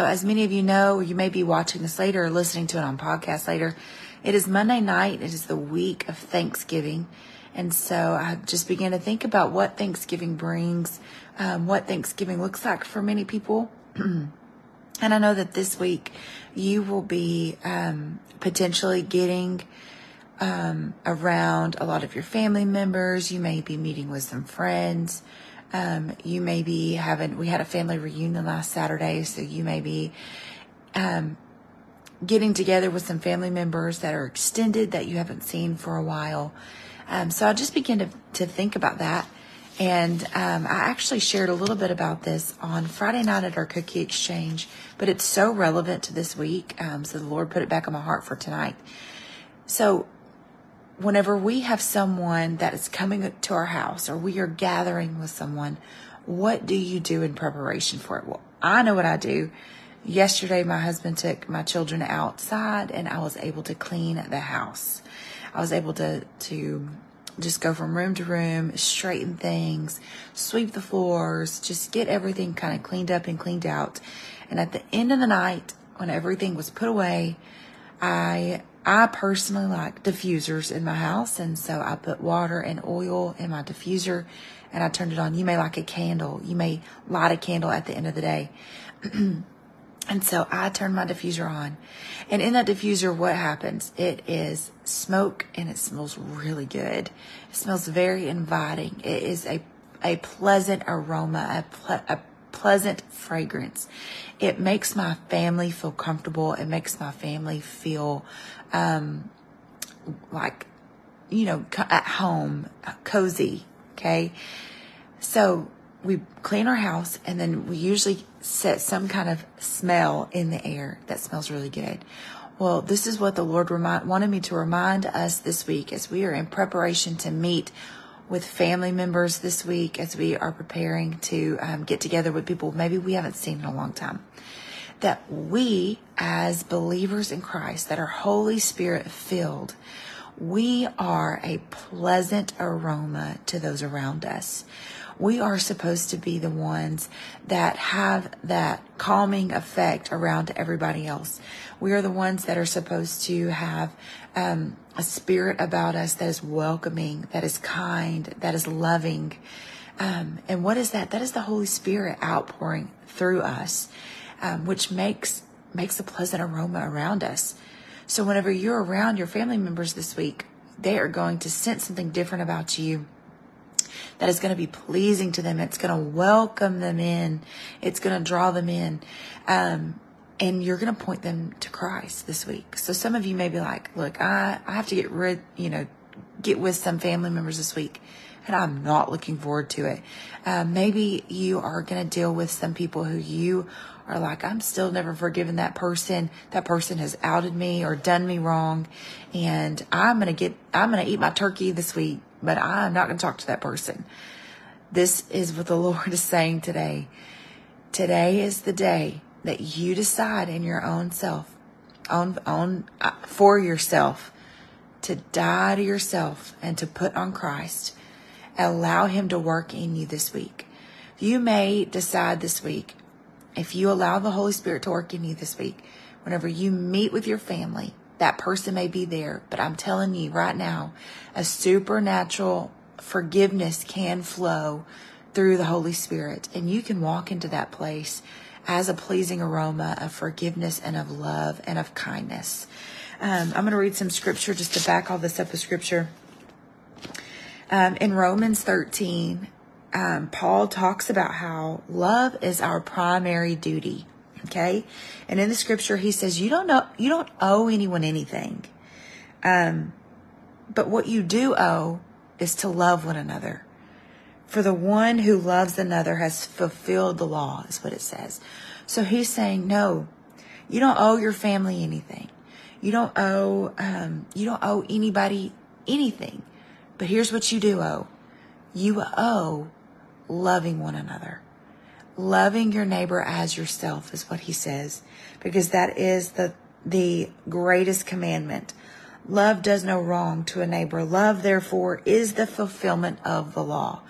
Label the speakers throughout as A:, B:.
A: so, as many of you know, or you may be watching this later or listening to it on podcast later, it is Monday night. It is the week of Thanksgiving. And so I just began to think about what Thanksgiving brings, um, what Thanksgiving looks like for many people. and I know that this week you will be um, potentially getting um, around a lot of your family members. You may be meeting with some friends. Um, you may be having, we had a family reunion last Saturday, so you may be um, getting together with some family members that are extended that you haven't seen for a while. Um, so I just began to, to think about that. And um, I actually shared a little bit about this on Friday night at our cookie exchange, but it's so relevant to this week. Um, so the Lord put it back on my heart for tonight. So whenever we have someone that is coming to our house or we are gathering with someone, what do you do in preparation for it? Well, I know what I do. Yesterday, my husband took my children outside and I was able to clean the house. I was able to, to just go from room to room, straighten things, sweep the floors, just get everything kind of cleaned up and cleaned out. And at the end of the night, when everything was put away, I I personally like diffusers in my house, and so I put water and oil in my diffuser and I turned it on. You may like a candle. You may light a candle at the end of the day. and so I turned my diffuser on. And in that diffuser, what happens? It is smoke and it smells really good. It smells very inviting. It is a, a pleasant aroma, a, ple- a pleasant fragrance. It makes my family feel comfortable. It makes my family feel um, like, you know, at home, cozy. Okay. So we clean our house and then we usually set some kind of smell in the air that smells really good. Well, this is what the Lord remind, wanted me to remind us this week as we are in preparation to meet with family members this week, as we are preparing to um, get together with people maybe we haven't seen in a long time. That we, as believers in Christ, that are Holy Spirit filled, we are a pleasant aroma to those around us. We are supposed to be the ones that have that calming effect around everybody else. We are the ones that are supposed to have um, a spirit about us that is welcoming, that is kind, that is loving. Um, and what is that? That is the Holy Spirit outpouring through us um, which makes makes a pleasant aroma around us. So whenever you're around your family members this week, they are going to sense something different about you that is going to be pleasing to them. It's going to welcome them in. It's going to draw them in. Um, and you're going to point them to Christ this week. So some of you may be like, look, I, I have to get rid, you know, get with some family members this week and I'm not looking forward to it. Uh, maybe you are going to deal with some people who you are like, I'm still never forgiven that person. That person has outed me or done me wrong. And I'm going to get, I'm going to eat my turkey this week, but I'm not going to talk to that person. This is what the Lord is saying today. Today is the day that you decide in your own self, on, on, uh, for yourself, to die to yourself and to put on Christ. Allow Him to work in you this week. You may decide this week, if you allow the Holy Spirit to work in you this week, whenever you meet with your family, that person may be there, but I'm telling you right now, a supernatural forgiveness can flow through the Holy Spirit, and you can walk into that place as a pleasing aroma of forgiveness and of love and of kindness. Um, I'm going to read some scripture just to back all this up with scripture. Um, in Romans 13, um, Paul talks about how love is our primary duty. Okay. And in the scripture, he says, you don't know, you don't owe anyone anything. Um, but what you do owe is to love one another. For the one who loves another has fulfilled the law, is what it says. So he's saying, no, you don't owe your family anything. You don't owe, um, you don't owe anybody anything. But here's what you do owe. You owe loving one another. Loving your neighbor as yourself is what he says, because that is the, the greatest commandment. Love does no wrong to a neighbor. Love, therefore, is the fulfillment of the law.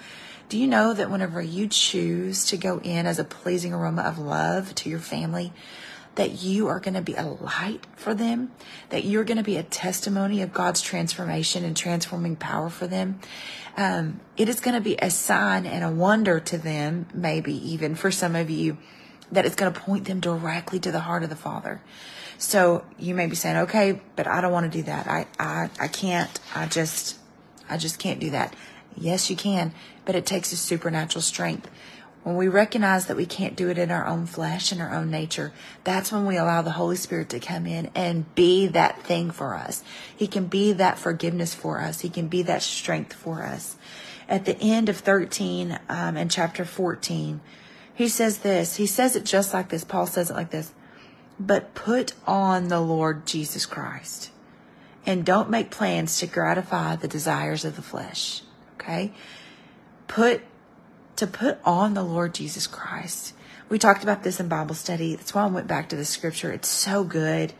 A: Do you know that whenever you choose to go in as a pleasing aroma of love to your family, that you are going to be a light for them, that you're going to be a testimony of God's transformation and transforming power for them. Um, it is going to be a sign and a wonder to them, maybe even for some of you, that it's going to point them directly to the heart of the Father. So you may be saying, okay, but I don't want to do that. I, I, I can't. I just, I just can't do that. Yes, you can, but it takes a supernatural strength. When we recognize that we can't do it in our own flesh and our own nature, that's when we allow the Holy Spirit to come in and be that thing for us. He can be that forgiveness for us. He can be that strength for us. At the end of 13 um, and chapter 14, he says this. He says it just like this. Paul says it like this. But put on the Lord Jesus Christ and don't make plans to gratify the desires of the flesh. Okay? Put to put on the Lord Jesus Christ. We talked about this in Bible study. That's why I went back to the scripture. It's so good.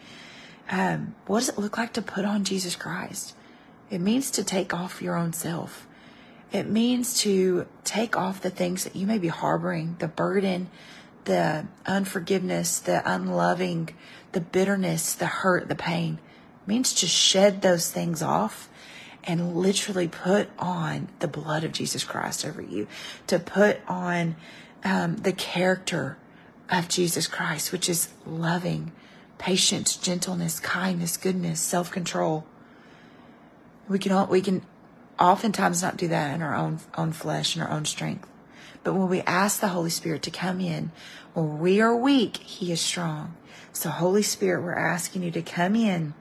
A: Um, what does it look like to put on Jesus Christ? It means to take off your own self. It means to take off the things that you may be harboring, the burden, the unforgiveness, the unloving, the bitterness, the hurt, the pain. It means to shed those things off and literally put on the blood of Jesus Christ over you, to put on um, the character of Jesus Christ, which is loving, patience, gentleness, kindness, goodness, self control. We can all, we can oftentimes not do that in our own own flesh and our own strength. But when we ask the Holy Spirit to come in, when we are weak, He is strong. So, Holy Spirit, we're asking you to come in.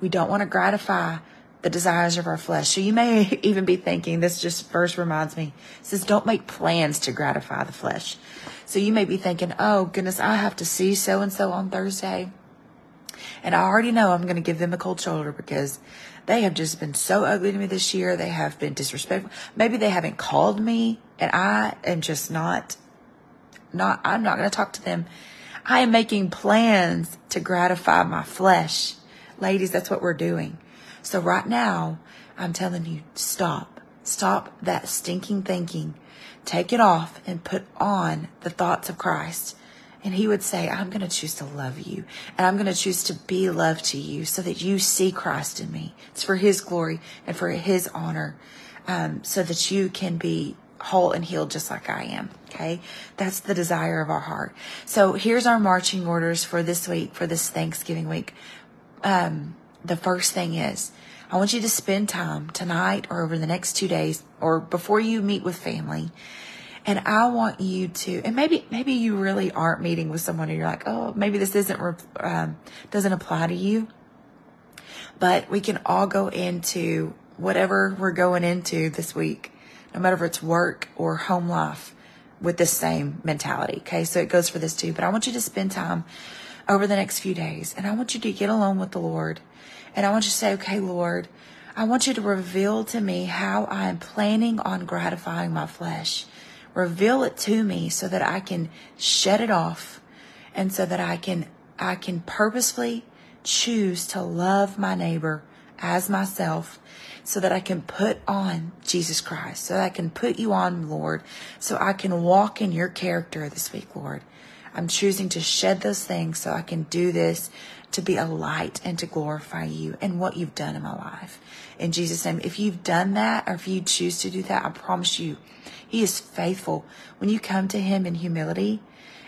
A: We don't want to gratify the desires of our flesh. So you may even be thinking, this just first reminds me, says, don't make plans to gratify the flesh. So you may be thinking, oh goodness, I have to see so and so on Thursday. And I already know I'm going to give them a cold shoulder because they have just been so ugly to me this year. They have been disrespectful. Maybe they haven't called me and I am just not, not, I'm not going to talk to them. I am making plans to gratify my flesh. Ladies, that's what we're doing. So right now, I'm telling you, stop. Stop that stinking thinking. Take it off and put on the thoughts of Christ. And he would say, I'm going to choose to love you and I'm going to choose to be love to you so that you see Christ in me. It's for his glory and for his honor. Um, so that you can be whole and healed just like I am. Okay. That's the desire of our heart. So here's our marching orders for this week, for this Thanksgiving week. Um, the first thing is I want you to spend time tonight or over the next two days or before you meet with family. And I want you to, and maybe, maybe you really aren't meeting with someone and you're like, oh, maybe this isn't, um, doesn't apply to you. But we can all go into whatever we're going into this week, no matter if it's work or home life with the same mentality. Okay. So it goes for this too, but I want you to spend time over the next few days and I want you to get alone with the Lord and I want you to say, okay, Lord, I want you to reveal to me how I am planning on gratifying my flesh. Reveal it to me so that I can shed it off and so that I can, I can purposefully choose to love my neighbor as myself so that I can put on Jesus Christ, so that I can put you on, Lord, so I can walk in your character this week, Lord. I'm choosing to shed those things so I can do this to be a light and to glorify you and what you've done in my life. In Jesus' name, if you've done that or if you choose to do that, I promise you, He is faithful. When you come to Him in humility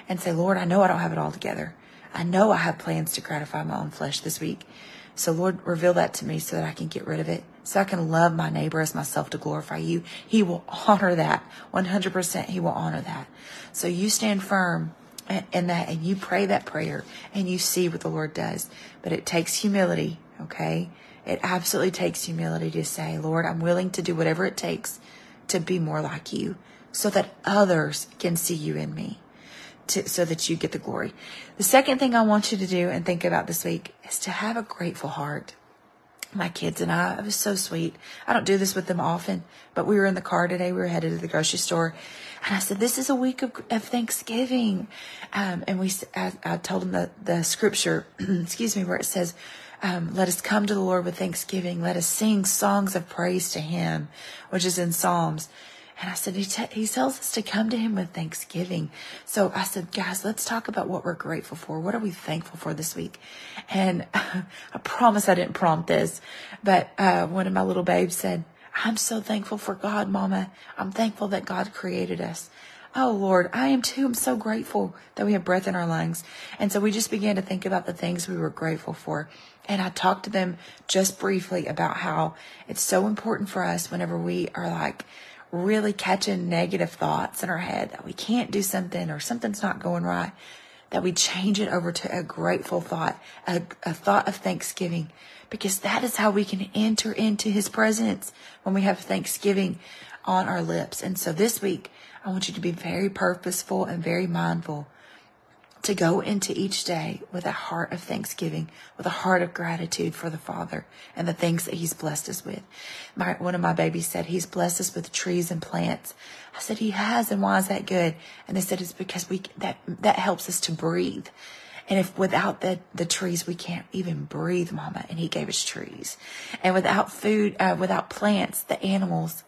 A: and say, Lord, I know I don't have it all together. I know I have plans to gratify my own flesh this week. So, Lord, reveal that to me so that I can get rid of it, so I can love my neighbor as myself to glorify you. He will honor that. 100% He will honor that. So, you stand firm and that and you pray that prayer and you see what the Lord does. But it takes humility, okay? It absolutely takes humility to say, Lord, I'm willing to do whatever it takes to be more like you so that others can see you in me. To, so that you get the glory. The second thing I want you to do and think about this week is to have a grateful heart my kids and I. It was so sweet. I don't do this with them often, but we were in the car today. We were headed to the grocery store, and I said, "This is a week of, of Thanksgiving," um, and we. I, I, told them the the scripture, excuse me, where it says. Um, let us come to the Lord with thanksgiving. Let us sing songs of praise to Him, which is in Psalms. And I said, he, he tells us to come to him with thanksgiving. So I said, guys, let's talk about what we're grateful for. What are we thankful for this week? And I promise I didn't prompt this, but uh, one of my little babes said, I'm so thankful for God, Mama. I'm thankful that God created us. Oh Lord, I am too. I'm so grateful that we have breath in our lungs. And so we just began to think about the things we were grateful for. And I talked to them just briefly about how it's so important for us whenever we are like really catching negative thoughts in our head that we can't do something or something's not going right, that we change it over to a grateful thought, a, a thought of thanksgiving, because that is how we can enter into his presence when we have thanksgiving on our lips. And so this week, I want you to be very purposeful and very mindful to go into each day with a heart of thanksgiving, with a heart of gratitude for the Father and the things that He's blessed us with. My, one of my babies said, He's blessed us with trees and plants. I said, He has, and why is that good? And they said, It's because we, that, that helps us to breathe. And if without the, the trees, we can't even breathe, mama. And he gave us trees. And without food, uh, without plants, the animals,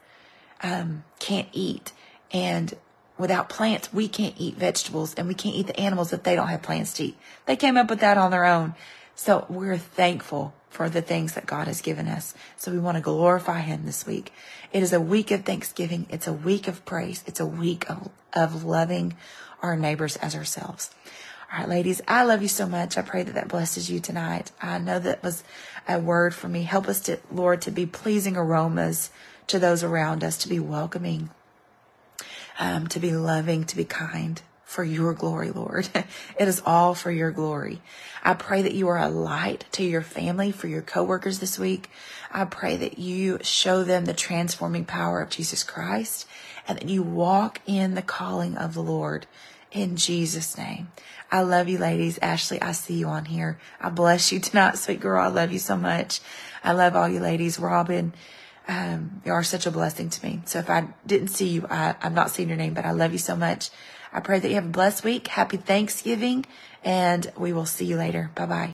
A: um, can't eat. And without plants, we can't eat vegetables and we can't eat the animals if they don't have plants to eat. They came up with that on their own. So we're thankful for the things that God has given us. So we want to glorify Him this week. It is a week of Thanksgiving. It's a week of praise. It's a week of, of loving our neighbors as ourselves. All right, ladies, I love you so much. I pray that that blesses you tonight. I know that was a word for me. Help us to, Lord, to be pleasing aromas to those around us, to be welcoming um, to be loving, to be kind for your glory, Lord. it is all for your glory. I pray that you are a light to your family, for your coworkers this week. I pray that you show them the transforming power of Jesus Christ and that you walk in the calling of the Lord in Jesus' name. I love you, ladies. Ashley, I see you on here. I bless you tonight, sweet girl. I love you so much. I love all you ladies. Robin, um, you are such a blessing to me. So if I didn't see you, I, I'm not seeing your name, but I love you so much. I pray that you have a blessed week. Happy Thanksgiving, and we will see you later. Bye bye.